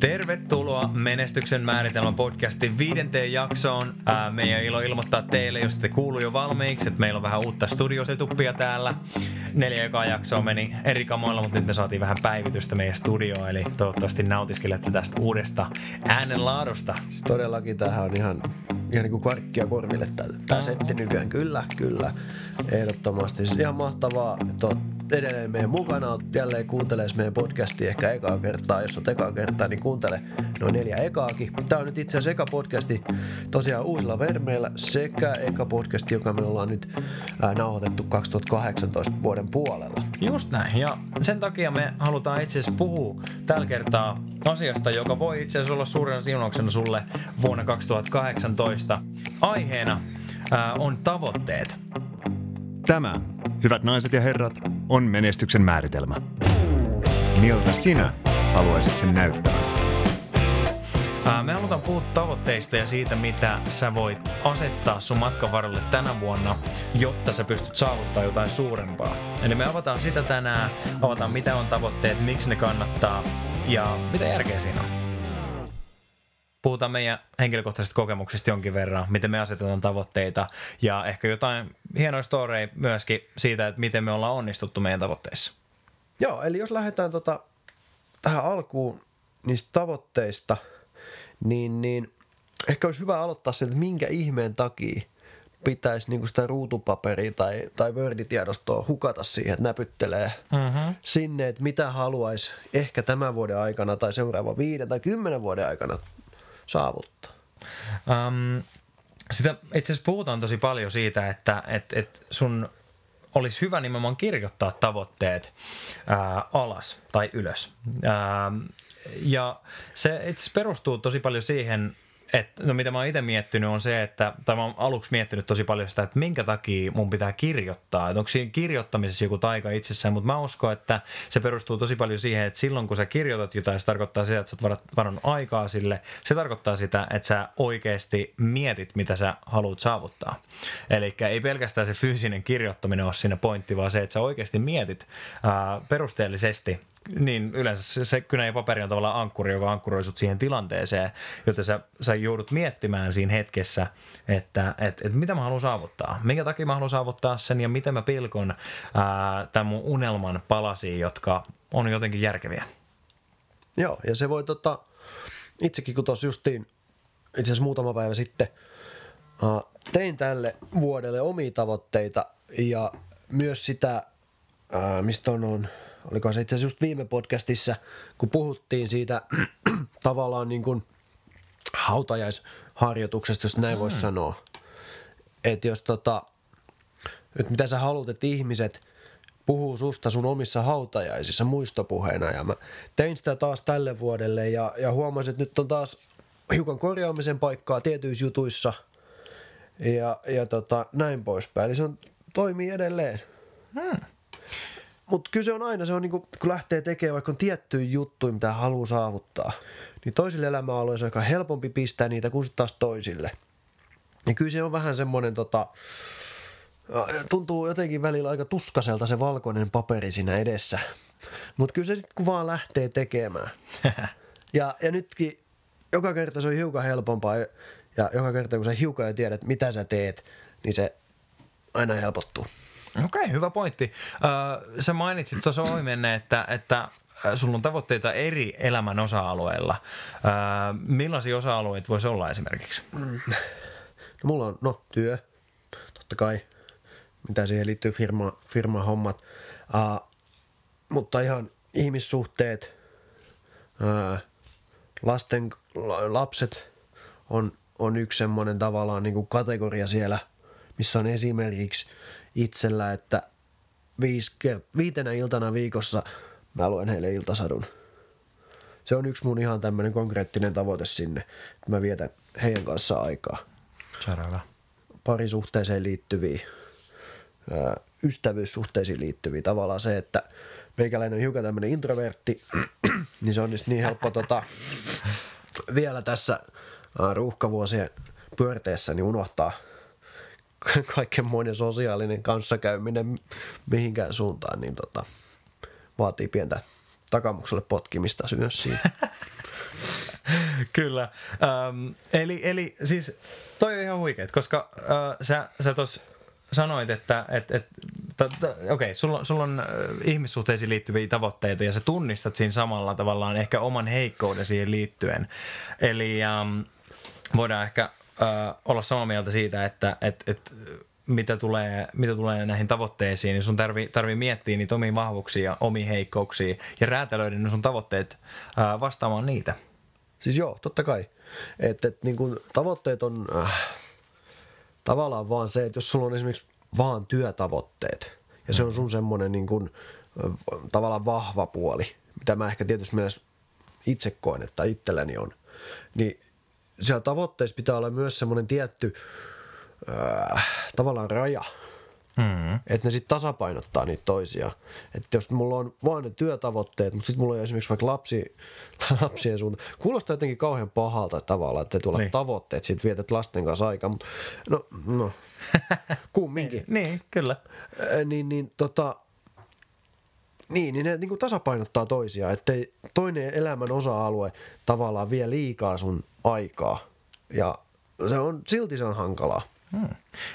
Tervetuloa Menestyksen määritelmä podcastin viidenteen jaksoon. Ää, meidän ilo ilmoittaa teille, jos te kuuluu jo valmiiksi, että meillä on vähän uutta studiosetuppia täällä. Neljä ekaa jaksoa meni eri kamoilla, mutta nyt me saatiin vähän päivitystä meidän studioon, eli toivottavasti nautiskelette tästä uudesta äänenlaadusta. Siis todellakin tämähän on ihan, ihan niin kuin karkkia korville tämä setti nykyään. Kyllä, kyllä. Ehdottomasti. Siis ihan mahtavaa, että edelleen meidän mukana. Oot jälleen kuuntelee meidän podcastia ehkä ekaa kertaa. Jos on ekaa kertaa, niin kuuntele noin neljä ekaakin. Tämä on nyt itse asiassa eka podcasti tosiaan uusilla vermeillä sekä eka podcasti, joka me ollaan nyt ää, nauhoitettu 2018 vuoden puolella. Just näin, ja sen takia me halutaan itse asiassa puhua tällä kertaa asiasta, joka voi itse asiassa olla suurena siunauksena sulle vuonna 2018. Aiheena ää, on tavoitteet. Tämä, hyvät naiset ja herrat, on menestyksen määritelmä. Miltä sinä haluaisit sen näyttävän? Ää, Me halutaan puhua tavoitteista ja siitä, mitä sä voit asettaa sun matkan varrelle tänä vuonna, jotta sä pystyt saavuttaa jotain suurempaa. Eli me avataan sitä tänään, avataan mitä on tavoitteet, miksi ne kannattaa ja mitä järkeä siinä on. Puhutaan meidän henkilökohtaisista kokemuksista jonkin verran, miten me asetetaan tavoitteita ja ehkä jotain hienoja storeja myöskin siitä, että miten me ollaan onnistuttu meidän tavoitteissa. Joo, eli jos lähdetään tota, tähän alkuun niistä tavoitteista, niin, niin ehkä olisi hyvä aloittaa sen, että minkä ihmeen takia pitäisi niin sitä ruutupaperia tai, tai Word-tiedostoa hukata siihen, että näpyttelee Mm-hmm. sinne, että mitä haluaisi ehkä tämän vuoden aikana tai seuraavan viiden tai kymmenen vuoden aikana saavuttaa. Um, sitä itse asiassa puhutaan tosi paljon siitä, että et, et sun olisi hyvä nimenomaan kirjoittaa tavoitteet ää, alas tai ylös. Ää, ja se itse perustuu tosi paljon siihen, että, no mitä mä oon itse miettinyt on se, että, tai mä oon aluksi miettinyt tosi paljon sitä, että minkä takia mun pitää kirjoittaa. Että onko siinä kirjoittamisessa joku taika itsessään, mutta mä uskon, että se perustuu tosi paljon siihen, että silloin kun sä kirjoitat jotain, se tarkoittaa sitä, että sä oot varannut aikaa sille. Se tarkoittaa sitä, että sä oikeasti mietit, mitä sä haluat saavuttaa. Eli ei pelkästään se fyysinen kirjoittaminen ole siinä pointti, vaan se, että sä oikeasti mietit ää, perusteellisesti niin yleensä se, se kynä ja paperi on tavallaan ankkuri, joka ankkuroi sut siihen tilanteeseen, joten sä, sä joudut miettimään siinä hetkessä, että et, et mitä mä haluan saavuttaa, minkä takia mä haluan saavuttaa sen ja miten mä pilkon ää, tämän mun unelman palasiin, jotka on jotenkin järkeviä. Joo, ja se voi tota, itsekin kun tuossa justiin, itse asiassa muutama päivä sitten, uh, tein tälle vuodelle omia tavoitteita ja myös sitä, uh, mistä on, on oliko se itse asiassa just viime podcastissa, kun puhuttiin siitä tavallaan niin kuin hautajaisharjoituksesta, jos näin mm. voisi sanoa. Että jos tota, että mitä sä haluat, että ihmiset puhuu susta sun omissa hautajaisissa muistopuheena. Ja mä tein sitä taas tälle vuodelle ja, ja huomasin, että nyt on taas hiukan korjaamisen paikkaa tietyissä jutuissa ja, ja tota, näin poispäin. Eli se on, toimii edelleen. Hmm. Mutta kyllä se on aina, se on niinku, kun lähtee tekemään vaikka on tiettyjä juttuja, mitä haluaa saavuttaa, niin toisille elämäalueille on aika helpompi pistää niitä kuin taas toisille. Ja kyllä se on vähän semmoinen tota, tuntuu jotenkin välillä aika tuskaselta se valkoinen paperi siinä edessä. Mutta kyllä se sitten kun vaan lähtee tekemään. ja, ja nytkin joka kerta se on hiukan helpompaa ja, ja joka kerta kun sä hiukan jo tiedät, mitä sä teet, niin se aina helpottuu. Okei, okay, hyvä pointti. Äh, sä mainitsit tuossa oimenne, että, että sulla on tavoitteita eri elämän osa-alueilla. Äh, millaisia osa-alueita voisi olla esimerkiksi? Mm. No, mulla on, no, työ, totta kai, mitä siihen liittyy, firma, firmahommat, uh, mutta ihan ihmissuhteet, uh, lasten, lapset on, on yksi semmoinen tavallaan niin kuin kategoria siellä, missä on esimerkiksi itsellä, että viisi, viitenä iltana viikossa mä luen heille iltasadun. Se on yksi mun ihan tämmöinen konkreettinen tavoite sinne, että mä vietän heidän kanssa aikaa. Sarava. Parisuhteeseen liittyviä, ystävyyssuhteisiin liittyviä. Tavallaan se, että meikäläinen on hiukan tämmöinen introvertti, niin se on niin helppo tota, vielä tässä ruuhkavuosien pyörteessä niin unohtaa kaikenmoinen sosiaalinen kanssakäyminen mihinkään suuntaan, niin tota, vaatii pientä takamukselle potkimista myös siinä. Kyllä. Um, eli, eli siis toi on ihan huikeet, koska uh, sä, sä tuossa sanoit, että et, et, okei, okay, sulla, sulla on ihmissuhteisiin liittyviä tavoitteita ja sä tunnistat siinä samalla tavallaan ehkä oman heikkouden siihen liittyen. Eli um, voidaan ehkä uh, olla samaa mieltä siitä, että et, et, mitä tulee, mitä tulee näihin tavoitteisiin, niin sun tarvii, tarvii miettiä niitä omia vahvuuksia ja omia heikkouksia ja räätälöidä ne sun tavoitteet uh, vastaamaan niitä. Siis joo, totta kai. Että et, niin kun, tavoitteet on äh, tavallaan vaan se, että jos sulla on esimerkiksi vaan työtavoitteet, ja se on sun semmoinen niin kun, äh, tavallaan vahva puoli, mitä mä ehkä tietysti mielessä itse koen, että itselleni on, niin siellä tavoitteissa pitää olla myös semmoinen tietty äh, tavallaan raja – Mm. Että ne sitten tasapainottaa niitä toisia. Että jos mulla on vain ne työtavoitteet, mutta sitten mulla on esimerkiksi vaikka lapsi, lapsien suuntaan. Kuulostaa jotenkin kauhean pahalta tavalla, että tulla niin. tavoitteet, sitten vietät lasten kanssa aikaa. Mutta no, no kumminkin. niin, kyllä. Äh, niin, niin tota, niin, niin ne niin kuin tasapainottaa toisia, ettei toinen elämän osa-alue tavallaan vie liikaa sun aikaa. Ja se on, silti se on hankalaa. Hmm.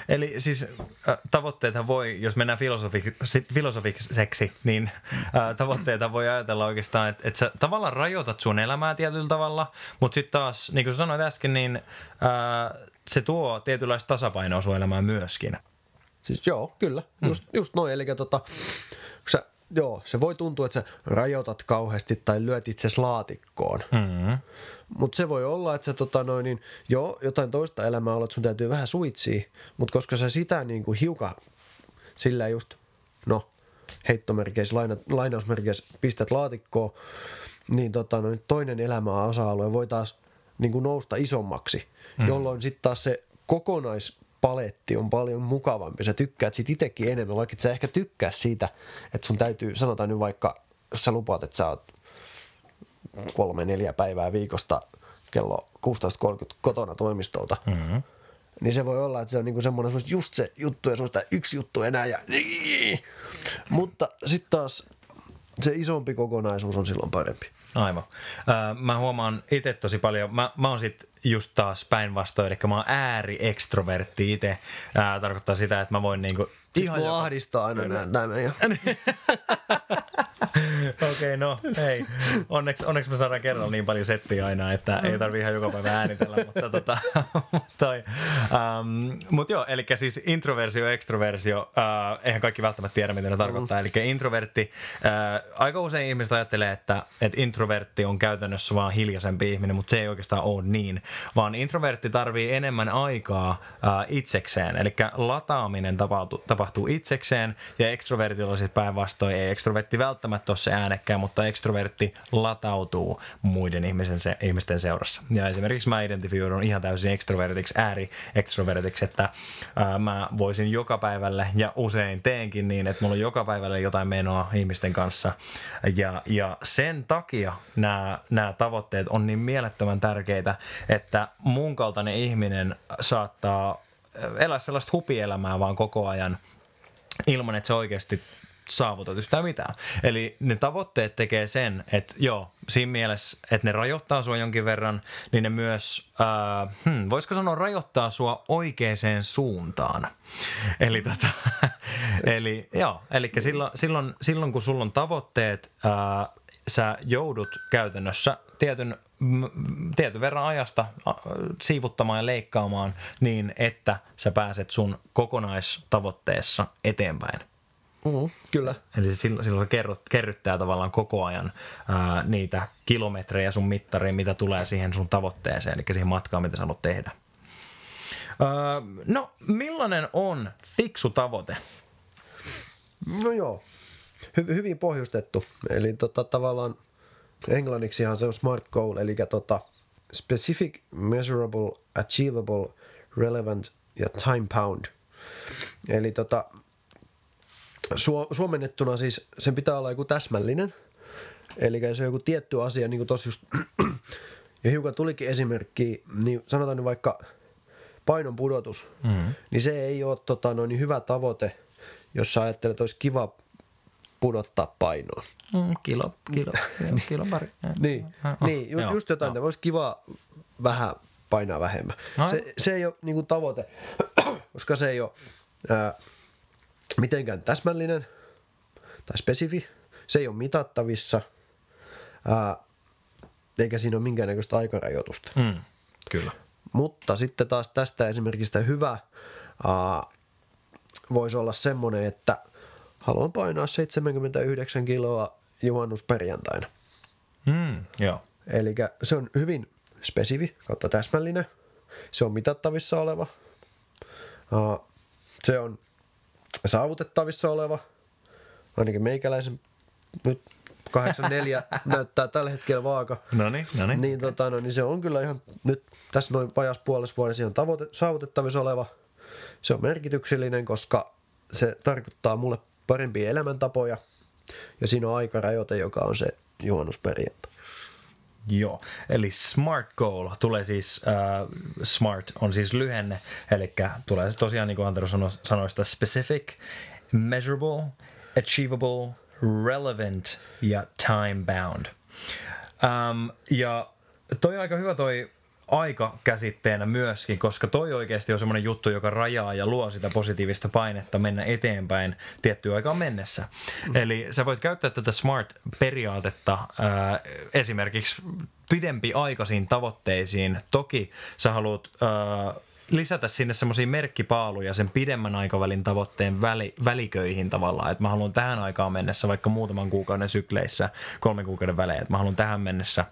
Eli siis äh, tavoitteita voi, jos mennään filosofi- filosofiseksi, niin äh, tavoitteita voi ajatella oikeastaan, että, että sä tavallaan rajoitat sun elämää tietyllä tavalla, mutta sitten taas, niin kuin sanoit äsken, niin äh, se tuo tietynlaista tasapainoa sun elämään myöskin. Siis joo, kyllä. Hmm. Just, just noin. Eli tota, kun sä joo, se voi tuntua, että sä rajoitat kauheasti tai lyöt itse laatikkoon. Mm-hmm. Mutta se voi olla, että sä tota noin, niin, joo, jotain toista elämää olet, sun täytyy vähän suitsia, mutta koska sä sitä niin kuin hiukan sillä just, no, heittomerkeissä, laina, lainausmerkeissä pistät laatikkoon, niin tota, noin, toinen elämä osa-alue voi taas niin kuin nousta isommaksi, mm. jolloin sitten taas se kokonais paletti on paljon mukavampi. Sä tykkäät siitä itsekin enemmän, vaikka et sä ehkä tykkää siitä, että sun täytyy, sanotaan nyt vaikka, jos sä lupaat, että sä oot kolme, neljä päivää viikosta kello 16.30 kotona toimistolta, mm-hmm. niin se voi olla, että se on niinku semmoinen just se juttu ja semmoista yksi juttu enää ja niin. Mutta sitten taas se isompi kokonaisuus on silloin parempi. Aivan. mä huomaan itse tosi paljon, mä, mä oon sit just taas päinvastoin, eli mä oon ääri-ekstrovertti itse. tarkoittaa sitä, että mä voin niinku... Siis ihan ahdistaa aina näin, näin meidän. Okei, okay, no hei. Onneksi, onneksi me saadaan kerralla niin paljon settiä aina, että ei tarvi ihan joka päivä äänitellä. mutta tota, toi, um, mut joo, eli siis introversio, ekstroversio, uh, eihän kaikki välttämättä tiedä, mitä ne tarkoittaa. Mm. Eli introvertti, uh, aika usein ihmiset ajattelee, että, että introvertti on käytännössä vaan hiljaisempi ihminen, mutta se ei oikeastaan ole niin, vaan introvertti tarvii enemmän aikaa uh, itsekseen. Eli lataaminen tapahtuu, tapahtuu itsekseen ja ekstrovertilla siis päinvastoin ei ekstrovertti välttämättä välttämättä ole se äänekkään, mutta ekstrovertti latautuu muiden ihmisen se, ihmisten seurassa. Ja esimerkiksi mä identifioidun ihan täysin ekstrovertiksi, ääri-ekstrovertiksi, että ää, mä voisin joka päivälle ja usein teenkin niin, että mulla on joka päivälle jotain menoa ihmisten kanssa. Ja, ja sen takia nämä, nämä tavoitteet on niin mielettömän tärkeitä, että mun kaltainen ihminen saattaa elää sellaista hupielämää vaan koko ajan ilman, että se oikeasti saavutat yhtään mitään. Eli ne tavoitteet tekee sen, että joo, siinä mielessä, että ne rajoittaa sua jonkin verran, niin ne myös, äh, hmm, voisiko sanoa rajoittaa sua oikeaan suuntaan. Eli, tota, eli joo, eli silloin, silloin, silloin kun sulla on tavoitteet, äh, sä joudut käytännössä tietyn, tietyn verran ajasta siivuttamaan ja leikkaamaan niin, että sä pääset sun kokonaistavoitteessa eteenpäin. Mm, kyllä. Eli silloin, silloin se kerrot, kerryttää tavallaan koko ajan ää, niitä kilometrejä sun mittariin, mitä tulee siihen sun tavoitteeseen, eli siihen matkaan, mitä sä haluat tehdä. Ää, no, millainen on fiksu tavoite? No joo, Hy- hyvin pohjustettu. Eli tota, tavallaan englanniksihan se on smart goal, eli tota, specific, measurable, achievable, relevant ja time bound. Eli tota, su- suomennettuna siis sen pitää olla joku täsmällinen. Eli jos on joku tietty asia, niin kuin tossa just, ja hiukan tulikin esimerkki, niin sanotaan nyt vaikka painon pudotus, mm. niin se ei ole tota, noin niin hyvä tavoite, jos sä ajattelet, että olisi kiva pudottaa painoa. Mm, kilo, kilo, kilo, kilo pari. Niin, niin ju, joo, just jotain, että olisi kiva vähän painaa vähemmän. No. Se, se ei ole niinku tavoite, koska se ei ole ää, mitenkään täsmällinen tai spesifi. Se ei ole mitattavissa, ää, eikä siinä ole minkäännäköistä aikarajoitusta. Mm, kyllä. Mutta sitten taas tästä esimerkiksi tämä hyvä ää, voisi olla semmoinen, että haluan painaa 79 kiloa juhannusperjantaina. Mm, joo. Eli se on hyvin spesifi kautta täsmällinen. Se on mitattavissa oleva. Se on saavutettavissa oleva. Ainakin meikäläisen nyt 84 näyttää tällä hetkellä vaaka. No niin, no niin. Niin, tota, no, niin se on kyllä ihan nyt tässä noin vajas puolessa vuodessa ihan tavoite, saavutettavissa oleva. Se on merkityksellinen, koska se tarkoittaa mulle parempia elämäntapoja. Ja siinä on aikarajoite, joka on se juhannusperjantai. Joo, eli SMART goal tulee siis, äh, SMART on siis lyhenne, eli tulee tosiaan niin kuin Antero sanoi, sanoi sitä specific, measurable, achievable, relevant ja time bound. Um, ja toi on aika hyvä toi aika käsitteenä myöskin, koska toi oikeasti on semmoinen juttu, joka rajaa ja luo sitä positiivista painetta mennä eteenpäin tiettyä aikaa mennessä. Mm. Eli sä voit käyttää tätä SMART-periaatetta ää, esimerkiksi pidempi aikaisiin tavoitteisiin. Toki sä haluat ää, lisätä sinne semmoisia merkkipaaluja sen pidemmän aikavälin tavoitteen väli, väliköihin tavallaan, että mä haluan tähän aikaan mennessä vaikka muutaman kuukauden sykleissä, kolmen kuukauden välein, että mä haluan tähän mennessä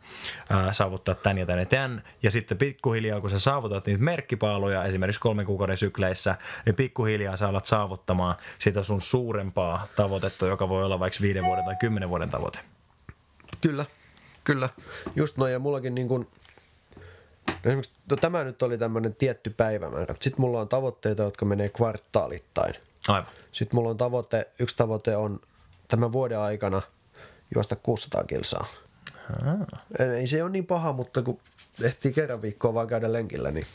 ää, saavuttaa tämän ja tämän ja tämän, ja sitten pikkuhiljaa kun sä saavutat niitä merkkipaaluja esimerkiksi kolmen kuukauden sykleissä, niin pikkuhiljaa sä alat saavuttamaan sitä sun suurempaa tavoitetta, joka voi olla vaikka viiden vuoden tai kymmenen vuoden tavoite. Kyllä, kyllä. Just noin, ja mullakin niin kuin, no esimerkiksi no tämä nyt oli tämmöinen tietty päivämäärä. Sitten mulla on tavoitteita, jotka menee kvartaalittain. Aivan. Sitten mulla on tavoite, yksi tavoite on tämän vuoden aikana juosta 600 kilsaa. Ei se ole niin paha, mutta kun ehtii kerran viikkoa vaan käydä lenkillä, niin,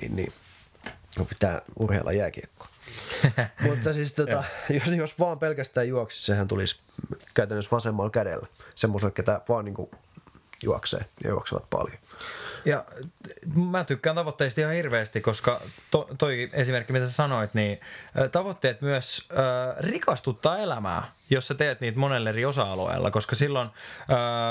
niin, niin kun pitää urheilla jääkiekkoa. mutta siis tota, jos, jos vaan pelkästään juoksisi, sehän tulisi käytännössä vasemmalla kädellä. Semmoiselle, ketä vaan niin juoksee ja juoksevat paljon. Ja mä tykkään tavoitteista ihan hirveästi, koska to, toi esimerkki, mitä sä sanoit, niin tavoitteet myös ö, rikastuttaa elämää, jos sä teet niitä monelle eri osa-alueella, koska silloin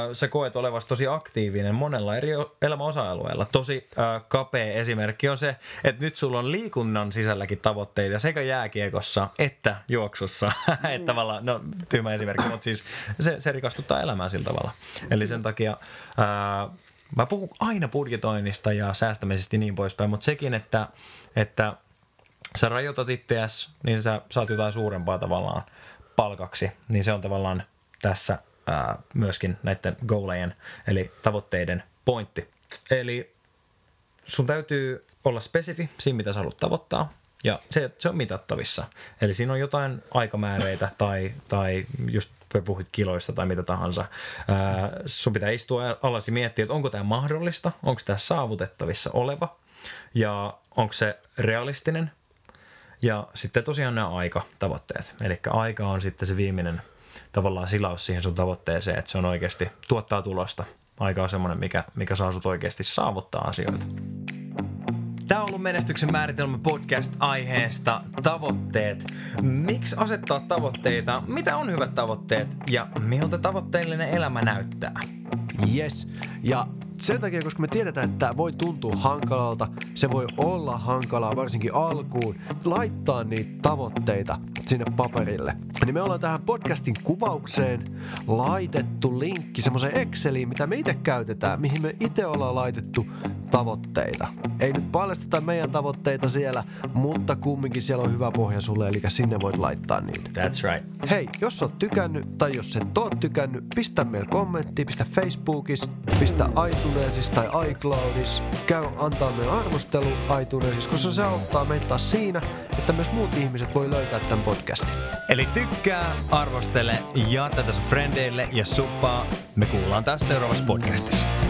ö, sä koet olevasi tosi aktiivinen monella eri elämän osa-alueella. Tosi ö, kapea esimerkki on se, että nyt sulla on liikunnan sisälläkin tavoitteita sekä jääkiekossa että juoksussa. että tavallaan, no tyhmä esimerkki, mutta siis se, se rikastuttaa elämää sillä tavalla. Eli sen takia... Ö, Mä puhun aina budjetoinnista ja säästämisestä niin poispäin, mutta sekin, että, että sä rajoitat itseäsi, niin sä saat jotain suurempaa tavallaan palkaksi, niin se on tavallaan tässä ää, myöskin näiden goalejen, eli tavoitteiden pointti. Eli sun täytyy olla spesifi siinä, mitä sä haluat tavoittaa, ja se, se on mitattavissa. Eli siinä on jotain aikamääreitä tai, tai just puhuit kiloista tai mitä tahansa. Ää, sun pitää istua alas ja miettiä, että onko tämä mahdollista, onko tämä saavutettavissa oleva ja onko se realistinen. Ja sitten tosiaan nämä aikatavoitteet. Eli aika on sitten se viimeinen tavallaan silaus siihen sun tavoitteeseen, että se on oikeasti tuottaa tulosta. Aika on semmoinen, mikä, mikä saa sut oikeasti saavuttaa asioita. Tämä on ollut Menestyksen määritelmä podcast aiheesta tavoitteet. Miksi asettaa tavoitteita? Mitä on hyvät tavoitteet? Ja miltä tavoitteellinen elämä näyttää? Yes. Ja sen takia, koska me tiedetään, että tämä voi tuntua hankalalta, se voi olla hankalaa varsinkin alkuun, laittaa niitä tavoitteita sinne paperille. Niin me ollaan tähän podcastin kuvaukseen laitettu linkki semmoiseen Exceliin, mitä me itse käytetään, mihin me itse ollaan laitettu tavoitteita. Ei nyt paljasteta meidän tavoitteita siellä, mutta kumminkin siellä on hyvä pohja sulle, eli sinne voit laittaa niitä. That's right. Hei, jos oot tykännyt tai jos et oo tykännyt, pistä meille kommentti, pistä Facebookissa, pistä iTunesissa tai iCloudissa. Käy antaa meille arvostelu iTunesissa, koska se auttaa meitä taas siinä, että myös muut ihmiset voi löytää tämän podcastin. Eli tykkää, arvostele, jaa tätä sun frendeille ja suppaa. Me kuullaan taas seuraavassa podcastissa.